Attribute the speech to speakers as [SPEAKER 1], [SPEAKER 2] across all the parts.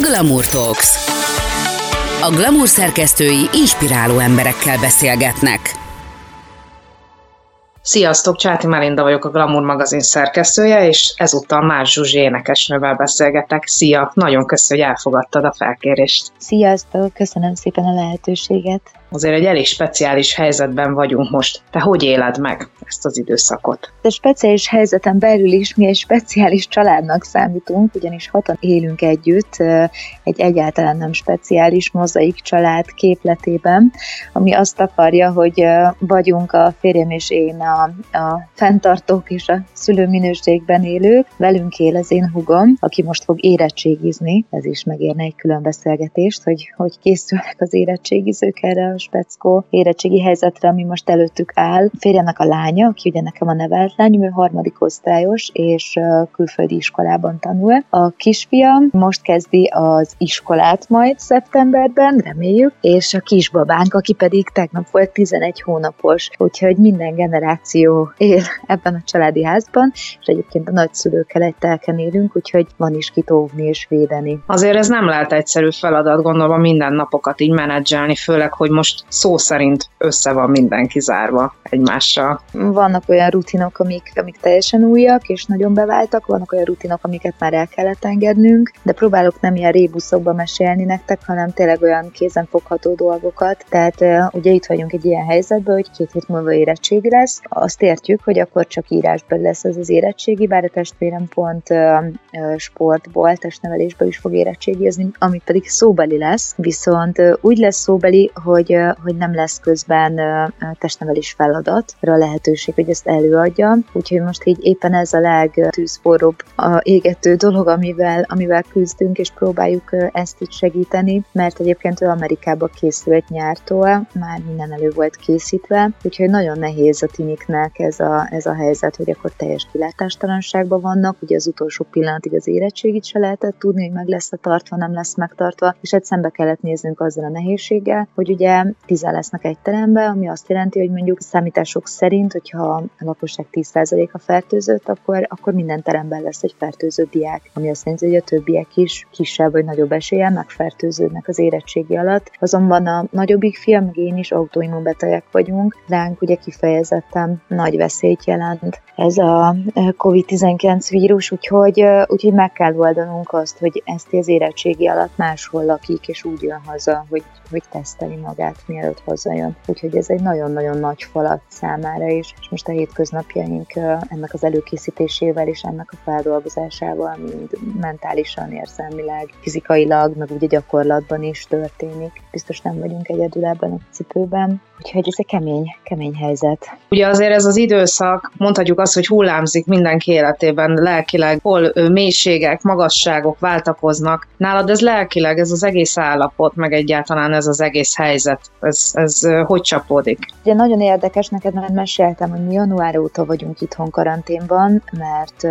[SPEAKER 1] Glamour Talks. A Glamour szerkesztői inspiráló emberekkel beszélgetnek.
[SPEAKER 2] Sziasztok, Csáti Melinda vagyok, a Glamour magazin szerkesztője, és ezúttal Más Zsuzsi énekesnővel beszélgetek. Szia, nagyon köszönöm, hogy elfogadtad a felkérést.
[SPEAKER 3] Sziasztok, köszönöm szépen a lehetőséget
[SPEAKER 2] azért egy elég speciális helyzetben vagyunk most. Te hogy éled meg ezt az időszakot?
[SPEAKER 3] A speciális helyzeten belül is mi egy speciális családnak számítunk, ugyanis hatan élünk együtt egy egyáltalán nem speciális mozaik család képletében, ami azt akarja, hogy vagyunk a férjem és én a, a fenntartók és a szülőminőségben élők. Velünk él az én hugom, aki most fog érettségizni, ez is megérne egy külön beszélgetést, hogy hogy készülnek az érettségizők erre speckó érettségi helyzetre, ami most előttük áll. Férjemnek a lánya, aki ugye nekem a nevelt lány, ő harmadik osztályos, és külföldi iskolában tanul. A kisfiam most kezdi az iskolát majd szeptemberben, reméljük, és a kisbabánk, aki pedig tegnap volt 11 hónapos, úgyhogy minden generáció él ebben a családi házban, és egyébként a nagyszülőkkel egy telken élünk, úgyhogy van is kit óvni és védeni.
[SPEAKER 2] Azért ez nem lehet egyszerű feladat, gondolom minden napokat így menedzselni, főleg, hogy most most szó szerint össze van mindenki zárva egymással.
[SPEAKER 3] Vannak olyan rutinok, amik, amik teljesen újak és nagyon beváltak, vannak olyan rutinok, amiket már el kellett engednünk, de próbálok nem ilyen rébuszokba mesélni nektek, hanem tényleg olyan kézenfogható dolgokat. Tehát ugye itt vagyunk egy ilyen helyzetben, hogy két hét múlva érettségi lesz. Azt értjük, hogy akkor csak írásban lesz ez az érettségi, bár a testvérem pont sportból, testnevelésből is fog érettségizni, amit pedig szóbeli lesz. Viszont úgy lesz szóbeli, hogy hogy nem lesz közben testnevelés feladatra lehetőség, hogy ezt előadja. Úgyhogy most így éppen ez a legtűzforróbb a égető dolog, amivel, amivel küzdünk, és próbáljuk ezt itt segíteni, mert egyébként ő Amerikába készült nyártól, már minden elő volt készítve, úgyhogy nagyon nehéz a tiniknek ez a, ez a helyzet, hogy akkor teljes kilátástalanságban vannak, ugye az utolsó pillanatig az érettségit se lehetett tudni, hogy meg lesz a tartva, nem lesz megtartva, és egy szembe kellett néznünk azzal a nehézséggel, hogy ugye tizen lesznek egy terembe, ami azt jelenti, hogy mondjuk számítások szerint, hogyha a lakosság 10%-a fertőzött, akkor, akkor minden teremben lesz egy fertőzött diák, ami azt jelenti, hogy a többiek is kisebb vagy nagyobb eséllyel megfertőződnek az érettségi alatt. Azonban a nagyobbik fia, meg én is autoimmunbetegek vagyunk, ránk ugye kifejezetten nagy veszélyt jelent ez a COVID-19 vírus, úgyhogy, úgyhogy meg kell oldanunk azt, hogy ezt az érettségi alatt máshol lakik, és úgy jön haza, hogy, hogy teszteli magát, mielőtt hazajön. Úgyhogy ez egy nagyon-nagyon nagy falat számára is, és most a hétköznapjaink ennek az előkészítésével és ennek a feldolgozásával mind mentálisan, érzelmileg, fizikailag, meg ugye gyakorlatban is történik. Biztos nem vagyunk egyedül ebben a cipőben, úgyhogy ez egy kemény, kemény helyzet.
[SPEAKER 2] Ugye azért ez az időszak, mondhatjuk azt, hogy hullámzik mindenki életében lelkileg, hol mélységek, magasságok váltakoznak. Nálad ez lelkileg, ez az egész állapot, meg egyáltalán ez az egész helyzet, ez, ez hogy csapódik?
[SPEAKER 3] Ugye nagyon érdekes, neked már meséltem, hogy mi január óta vagyunk itthon karanténban, mert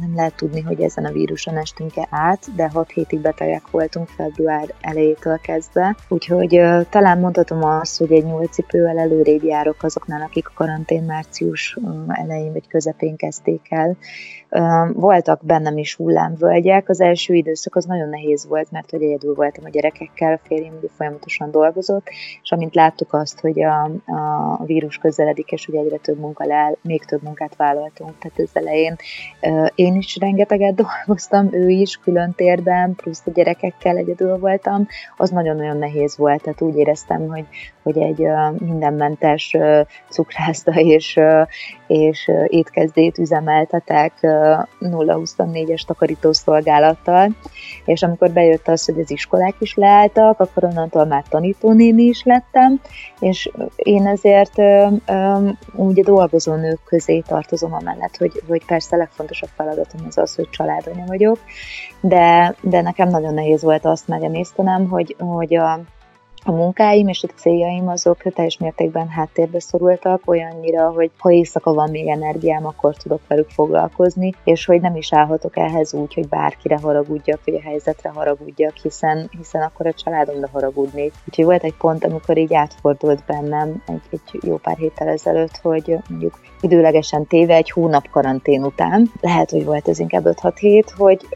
[SPEAKER 3] nem lehet tudni, hogy ezen a víruson estünk-e át, de 6 hétig betegek voltunk február elejétől kezdve, úgyhogy talán mondhatom azt, hogy egy nyúlcipővel előrébb járok azoknál, akik a karantén március elején vagy közepén kezdték el. Voltak bennem is hullámvölgyek, az első időszak az nagyon nehéz volt, mert hogy egyedül voltam a gyerekekkel, a férjem ugye folyamatosan dolgozott, és amint láttuk azt, hogy a, a vírus közeledik, és hogy egyre több munka leáll, még több munkát vállaltunk. Tehát az elején én is rengeteget dolgoztam, ő is külön térben, plusz a gyerekekkel egyedül voltam, az nagyon-nagyon nehéz volt, tehát úgy éreztem, hogy, hogy egy mindenmentes cukrászda és, és étkezdét üzemeltetek 0-24-es takarítószolgálattal, és amikor bejött az, hogy az iskolák is leálltak, akkor onnantól már tanítónéni is lettem, és én ezért úgy a dolgozó nők közé tartozom amellett, hogy, hogy persze a legfontosabb feladatom az az, hogy családanya vagyok, de, de nekem nagyon nehéz volt azt megemésztenem, hogy, hogy a, a munkáim és a céljaim azok teljes mértékben háttérbe szorultak, olyannyira, hogy ha éjszaka van még energiám, akkor tudok velük foglalkozni, és hogy nem is állhatok ehhez úgy, hogy bárkire haragudjak, vagy a helyzetre haragudjak, hiszen, hiszen akkor a családomra haragudnék. Úgyhogy volt egy pont, amikor így átfordult bennem egy, egy jó pár héttel ezelőtt, hogy mondjuk időlegesen téve egy hónap karantén után, lehet, hogy volt ez inkább 5-6 hét, hogy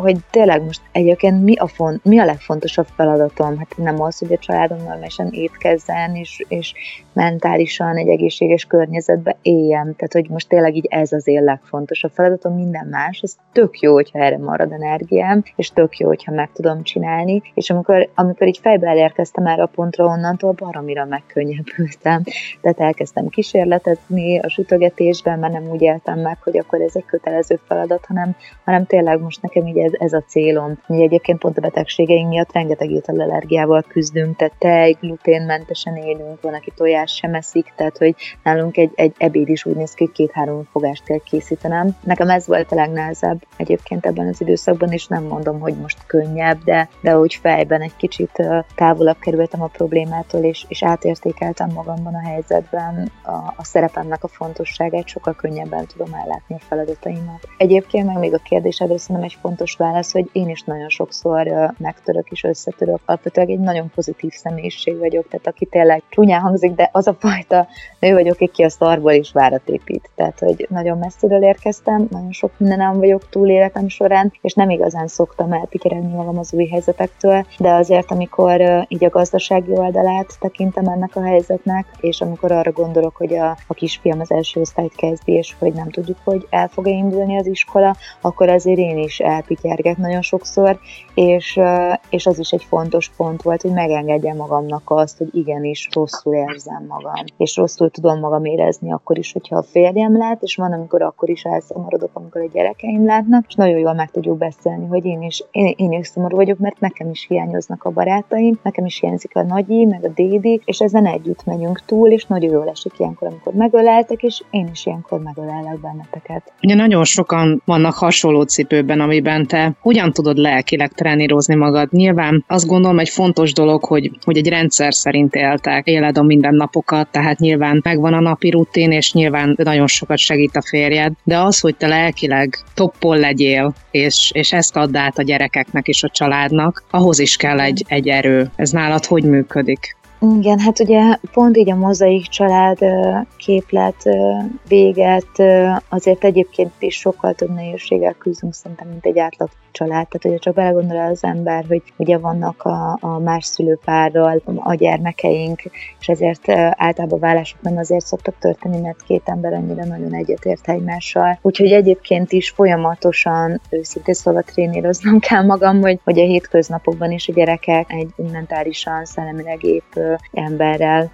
[SPEAKER 3] hogy tényleg most egyébként mi a, font, mi a legfontosabb feladatom? Hát nem az, hogy a családom normálisan étkezzen, és, és mentálisan egy egészséges környezetbe éljem. Tehát, hogy most tényleg így ez az én legfontosabb feladatom, minden más, ez tök jó, hogyha erre marad energiám, és tök jó, hogyha meg tudom csinálni. És amikor, amikor így fejbe elérkeztem erre a pontra, onnantól baromira megkönnyebbültem. Tehát elkezdtem kísérletezni a sütögetésben, mert nem úgy éltem meg, hogy akkor ez egy kötelező feladat, hanem, hanem tényleg most nekem így ez, ez a célom. Mi egyébként pont a betegségeink miatt rengeteg ételallergiával küzdünk, tehát tej, gluténmentesen élünk, van, aki tojás sem eszik, tehát hogy nálunk egy, egy ebéd is úgy néz ki, hogy két-három fogást kell készítenem. Nekem ez volt a legnehezebb egyébként ebben az időszakban, és nem mondom, hogy most könnyebb, de, de hogy fejben egy kicsit távolabb kerültem a problémától, és, és átértékeltem magamban a helyzetben a, a szerepemnek a fontosságát, sokkal könnyebben tudom ellátni a feladataimat. Egyébként meg még a kérdésedre szerintem egy fontos válasz, hogy én is nagyon sokszor megtörök és összetörök. Alapvetően egy nagyon pozitív személyiség vagyok, tehát aki tényleg csúnyán hangzik, de az a fajta nő vagyok, aki a szarból is várat épít. Tehát, hogy nagyon messziről érkeztem, nagyon sok mindenem vagyok túl életem során, és nem igazán szoktam elpikeregni magam az új helyzetektől, de azért, amikor így a gazdasági oldalát tekintem ennek a helyzetnek, és amikor arra gondolok, hogy a, a kisfiam az első osztályt kezdi, és hogy nem tudjuk, hogy el fog-e indulni az iskola, akkor azért én is elpityergek nagyon sokszor, és, és az is egy fontos pont volt, hogy megengedjem magamnak azt, hogy igenis rosszul érzem magam, és rosszul tudom magam érezni akkor is, hogyha a férjem lát, és van, amikor akkor is elszomorodok, amikor a gyerekeim látnak, és nagyon jól meg tudjuk beszélni, hogy én is, én, én is szomorú vagyok, mert nekem is hiányoznak a barátaim, nekem is hiányzik a nagyi, meg a dédi, és ezen együtt megyünk túl, és nagyon jól esik ilyenkor, amikor megöleltek, és én is ilyenkor megölellek benneteket.
[SPEAKER 2] Ugye nagyon sokan vannak hasonló cipőben, amiben te hogyan tudod lelkileg trenírozni magad. Nyilván azt gondolom egy fontos dolog, hogy, hogy egy rendszer szerint éltek, éled a mindennapokat, tehát nyilván megvan a napi rutin, és nyilván nagyon sokat segít a férjed, de az, hogy te lelkileg toppol legyél, és, és ezt add át a gyerekeknek és a családnak, ahhoz is kell egy, egy erő. Ez nálad hogy működik?
[SPEAKER 3] Igen, hát ugye pont így a mozaik család képlet véget azért egyébként is sokkal több nehézséggel küzdünk szerintem, mint egy átlag család. Tehát ugye csak belegondol az ember, hogy ugye vannak a, a más szülőpárral a gyermekeink, és ezért általában vállások nem azért szoktak történni, mert két ember annyira nagyon egyetért egymással. Úgyhogy egyébként is folyamatosan őszintén szóval tréníroznom kell magam, hogy, hogy a hétköznapokban is a gyerekek egy mentálisan, szellemileg épp emberrel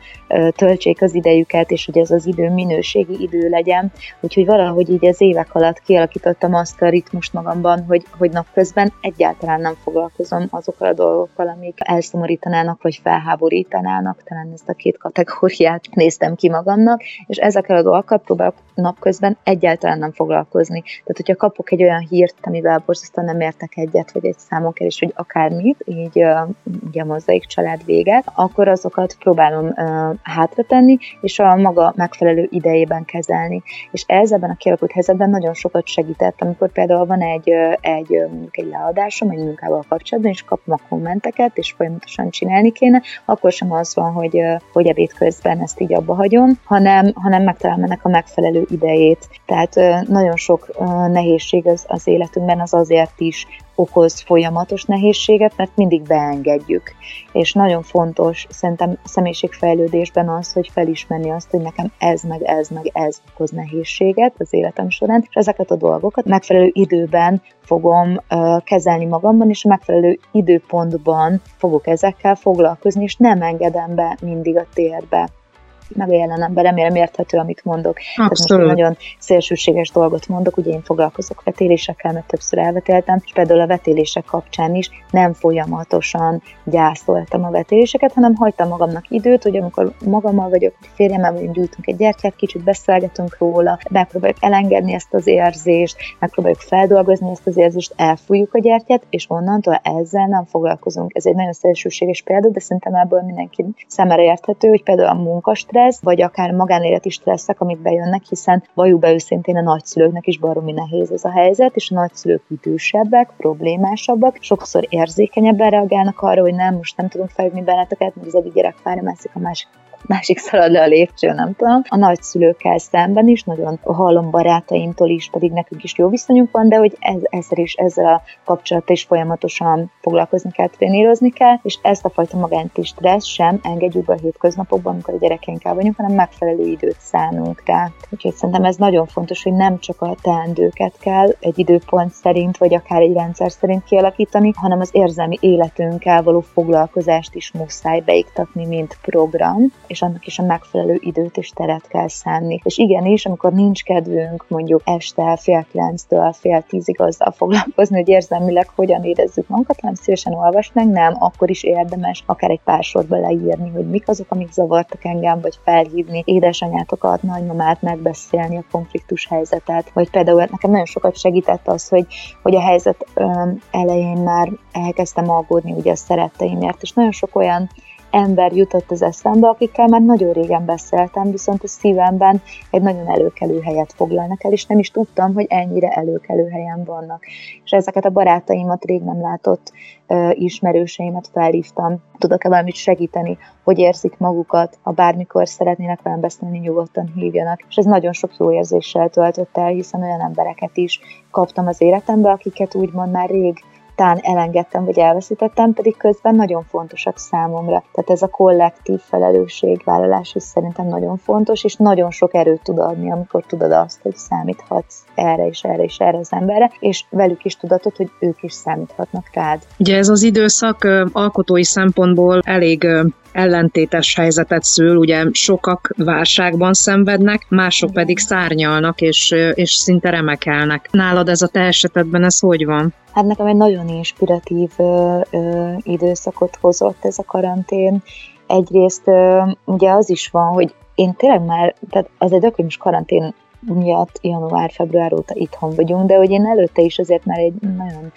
[SPEAKER 3] töltsék az idejüket, és hogy ez az idő minőségi idő legyen. Úgyhogy valahogy így az évek alatt kialakítottam azt a ritmust magamban, hogy, hogy napközben egyáltalán nem foglalkozom azokkal a dolgokkal, amik elszomorítanának, vagy felháborítanának, talán ezt a két kategóriát néztem ki magamnak, és ezekkel a dolgokkal próbálok napközben egyáltalán nem foglalkozni. Tehát, hogyha kapok egy olyan hírt, amivel borzasztóan nem értek egyet, vagy egy számonkerés, vagy akármit, így ugye a mozaik család véget, akkor azokat próbálom uh, hátratenni, és a maga megfelelő idejében kezelni. És ez ebben a kialakult helyzetben nagyon sokat segített, amikor például van egy, egy mondjuk egy leadásom, egy munkával kapcsolatban, és kapom a kommenteket, és folyamatosan csinálni kéne, akkor sem az van, hogy, hogy ebéd közben ezt így abba hagyom, hanem, hanem megtalálom ennek a megfelelő idejét. Tehát nagyon sok nehézség az, az életünkben az azért is okoz folyamatos nehézséget, mert mindig beengedjük. És nagyon fontos szerintem személyiségfejlődésben az, hogy felismerni azt, hogy nekem ez, meg ez, meg ez okoz nehézséget az életem során, és ezeket a dolgokat megfelelő időben fogom uh, kezelni magamban, és a megfelelő időpontban fogok ezekkel foglalkozni, és nem engedem be mindig a térbe meg a jelenemben, remélem érthető, amit mondok. Abszolút. Tehát most nagyon szélsőséges dolgot mondok, ugye én foglalkozok vetélésekkel, mert többször elvetéltem, és például a vetélések kapcsán is nem folyamatosan gyászoltam a vetéléseket, hanem hagytam magamnak időt, hogy amikor magammal vagyok, férjemmel vagyunk, gyújtunk egy gyertyát, kicsit beszélgetünk róla, megpróbáljuk elengedni ezt az érzést, megpróbáljuk feldolgozni ezt az érzést, elfújjuk a gyertyát, és onnantól ezzel nem foglalkozunk. Ez egy nagyon szélsőséges példa, de szerintem ebből mindenki számára érthető, hogy például a munkastressz, stressz, vagy akár magánéleti stresszek, amik bejönnek, hiszen valljuk be őszintén a nagyszülőknek is baromi nehéz ez a helyzet, és a nagyszülők idősebbek, problémásabbak, sokszor érzékenyebben reagálnak arra, hogy nem, most nem tudunk felhívni benneteket, mert az egyik gyerek fára mászik, a másik másik szalad le a lépcső, nem tudom. A nagyszülőkkel szemben is, nagyon hallom barátaimtól is, pedig nekünk is jó viszonyunk van, de hogy ez, ezzel is, ezzel a kapcsolattal is folyamatosan foglalkozni kell, trénírozni kell, és ezt a fajta magánti stressz sem engedjük be a hétköznapokban, amikor a gyerekeinkkel vagyunk, hanem megfelelő időt szánunk rá. Úgyhogy szerintem ez nagyon fontos, hogy nem csak a teendőket kell egy időpont szerint, vagy akár egy rendszer szerint kialakítani, hanem az érzelmi életünkkel való foglalkozást is muszáj beiktatni, mint program, és annak is a megfelelő időt és teret kell szánni. És igenis, amikor nincs kedvünk mondjuk este fél kilenctől fél tízig azzal foglalkozni, hogy érzelmileg hogyan érezzük magunkat, hanem szívesen olvasnánk, nem, akkor is érdemes akár egy pár sorba leírni, hogy mik azok, amik zavartak engem, vagy felhívni édesanyátokat, nagymamát, megbeszélni a konfliktus helyzetet, vagy például nekem nagyon sokat segített az, hogy, hogy a helyzet elején már elkezdtem aggódni ugye a szeretteimért, és nagyon sok olyan ember jutott az eszembe, akikkel már nagyon régen beszéltem, viszont a szívemben egy nagyon előkelő helyet foglalnak el, és nem is tudtam, hogy ennyire előkelő helyen vannak. És ezeket a barátaimat, rég nem látott uh, ismerőseimet felhívtam, tudok-e valamit segíteni, hogy érzik magukat, ha bármikor szeretnének velem beszélni, nyugodtan hívjanak. És ez nagyon sok jó érzéssel töltött el, hiszen olyan embereket is kaptam az életembe, akiket úgymond már rég tán elengedtem, vagy elveszítettem, pedig közben nagyon fontosak számomra. Tehát ez a kollektív felelősségvállalás is szerintem nagyon fontos, és nagyon sok erőt tud adni, amikor tudod azt, hogy számíthatsz erre és erre és erre az emberre, és velük is tudatod, hogy ők is számíthatnak rád.
[SPEAKER 2] Ugye ez az időszak alkotói szempontból elég ellentétes helyzetet szül, ugye sokak válságban szenvednek, mások pedig szárnyalnak és, és szinte remekelnek. Nálad ez a te esetedben ez hogy van?
[SPEAKER 3] Hát nekem egy nagyon inspiratív ö, ö, időszakot hozott ez a karantén. Egyrészt ö, ugye az is van, hogy én tényleg már, tehát az egy ökönyös karantén miatt január-február óta itthon vagyunk, de hogy én előtte is azért már egy nagyon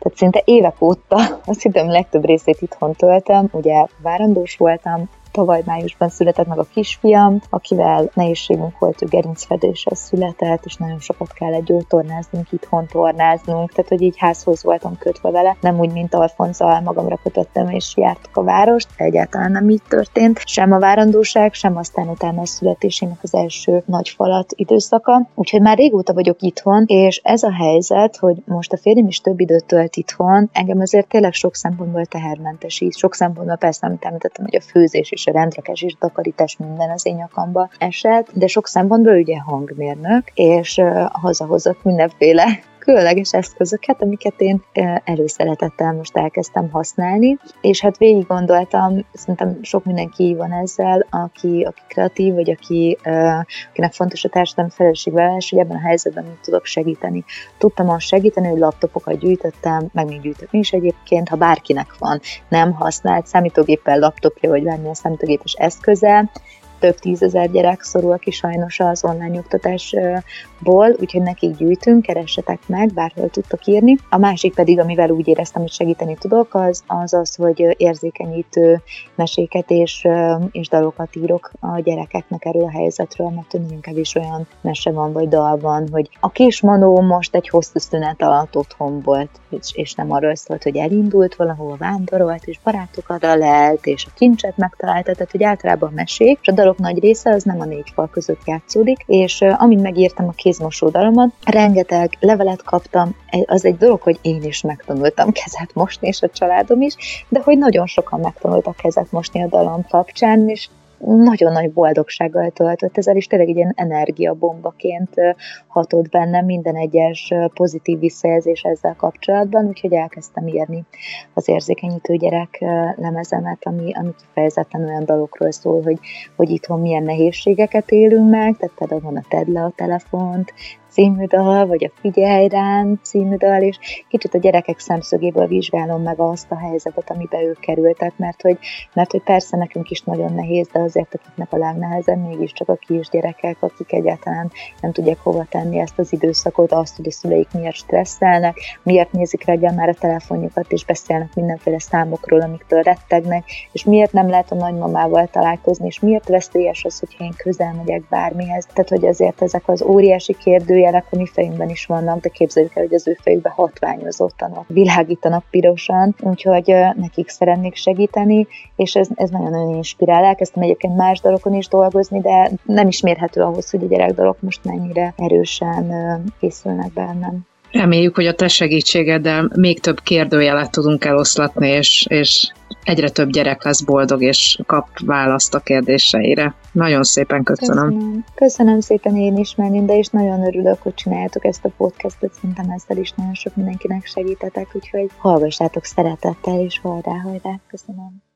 [SPEAKER 3] tehát szinte évek óta, azt hiszem legtöbb részét itthon töltem, ugye várandós voltam, Tavaly májusban született meg a kisfiam, akivel nehézségünk volt, ő gerincfedéssel született, és nagyon sokat kellett gyógytornáznunk, itthon tornáznunk, tehát hogy így házhoz voltam kötve vele, nem úgy, mint Alfonzal magamra kötöttem, és jártuk a várost, egyáltalán nem így történt, sem a várandóság, sem aztán utána a születésének az első nagy falat időszaka. Úgyhogy már régóta vagyok itthon, és ez a helyzet, hogy most a férjem is több időt tölt itthon, engem azért tényleg sok szempontból tehermentesít, sok szempontból persze, amit említettem, hogy a főzés és a rendrekes és takarítás minden az én nyakamba esett, de sok szempontból ugye hangmérnök, és hazahozott mindenféle különleges eszközöket, amiket én előszeretettel most elkezdtem használni, és hát végig gondoltam, szerintem sok mindenki van ezzel, aki, aki kreatív, vagy aki, akinek fontos a társadalmi felelősségvállalás, hogy ebben a helyzetben mit tudok segíteni. Tudtam azt segíteni, hogy laptopokat gyűjtöttem, meg még gyűjtöttem is egyébként, ha bárkinek van nem használt számítógéppel, laptopja, vagy bármilyen számítógépes eszköze, több tízezer gyerek szorul ki sajnos az online oktatásból, úgyhogy nekik gyűjtünk, keressetek meg, bárhol tudtok írni. A másik pedig, amivel úgy éreztem, hogy segíteni tudok, az az, az hogy érzékenyítő meséket és, és dalokat írok a gyerekeknek erről a helyzetről, mert nagyon kevés olyan mese van, vagy dal van, hogy a kis most egy hosszú szünet alatt otthon volt, és, és nem arról szólt, hogy elindult valahol, vándorolt, és barátokat lelt, és a kincset megtalálta, tehát hogy általában mesék, és a dalok nagy része az nem a négy fal között játszódik, és amint megírtam a kézmosó dalomat, rengeteg levelet kaptam, az egy dolog, hogy én is megtanultam kezet mosni, és a családom is, de hogy nagyon sokan megtanultak kezet mosni a dalom kapcsán, és nagyon nagy boldogsággal töltött ezzel, is tényleg egy ilyen energiabombaként hatott bennem minden egyes pozitív visszajelzés ezzel kapcsolatban, úgyhogy elkezdtem írni az érzékenyítő gyerek lemezemet, ami, ami kifejezetten olyan dalokról szól, hogy, hogy itthon milyen nehézségeket élünk meg, tehát például van a tedd le a telefont, című dal, vagy a Figyelj rám című dal, és kicsit a gyerekek szemszögéből vizsgálom meg azt a helyzetet, amiben ők kerültek, mert hogy, mert hogy persze nekünk is nagyon nehéz, de azért akiknek a legnehezebb mégiscsak a kisgyerekek, akik egyáltalán nem tudják hova tenni ezt az időszakot, azt, hogy a szüleik miért stresszelnek, miért nézik reggel már a telefonjukat, és beszélnek mindenféle számokról, amiktől rettegnek, és miért nem lehet a nagymamával találkozni, és miért veszélyes az, hogyha én közel megyek bármihez. Tehát, hogy azért ezek az óriási kérdő kérdőjelek a mi fejünkben is vannak, de képzeljük el, hogy az ő fejükben hatványozottan világítanak pirosan, úgyhogy nekik szeretnék segíteni, és ez, ez nagyon-nagyon inspirál. Elkezdtem egyébként más dolgokon is dolgozni, de nem is mérhető ahhoz, hogy a gyerekdalok most mennyire erősen készülnek bennem.
[SPEAKER 2] Reméljük, hogy a te segítségeddel még több kérdőjelet tudunk eloszlatni, és, és egyre több gyerek lesz boldog, és kap választ a kérdéseire. Nagyon szépen köszönöm.
[SPEAKER 3] Köszönöm, köszönöm szépen én is, Melinda, és nagyon örülök, hogy csináljátok ezt a podcastot, szerintem ezzel is nagyon sok mindenkinek segítetek, úgyhogy hallgassátok szeretettel, és hajrá, hajrá, köszönöm.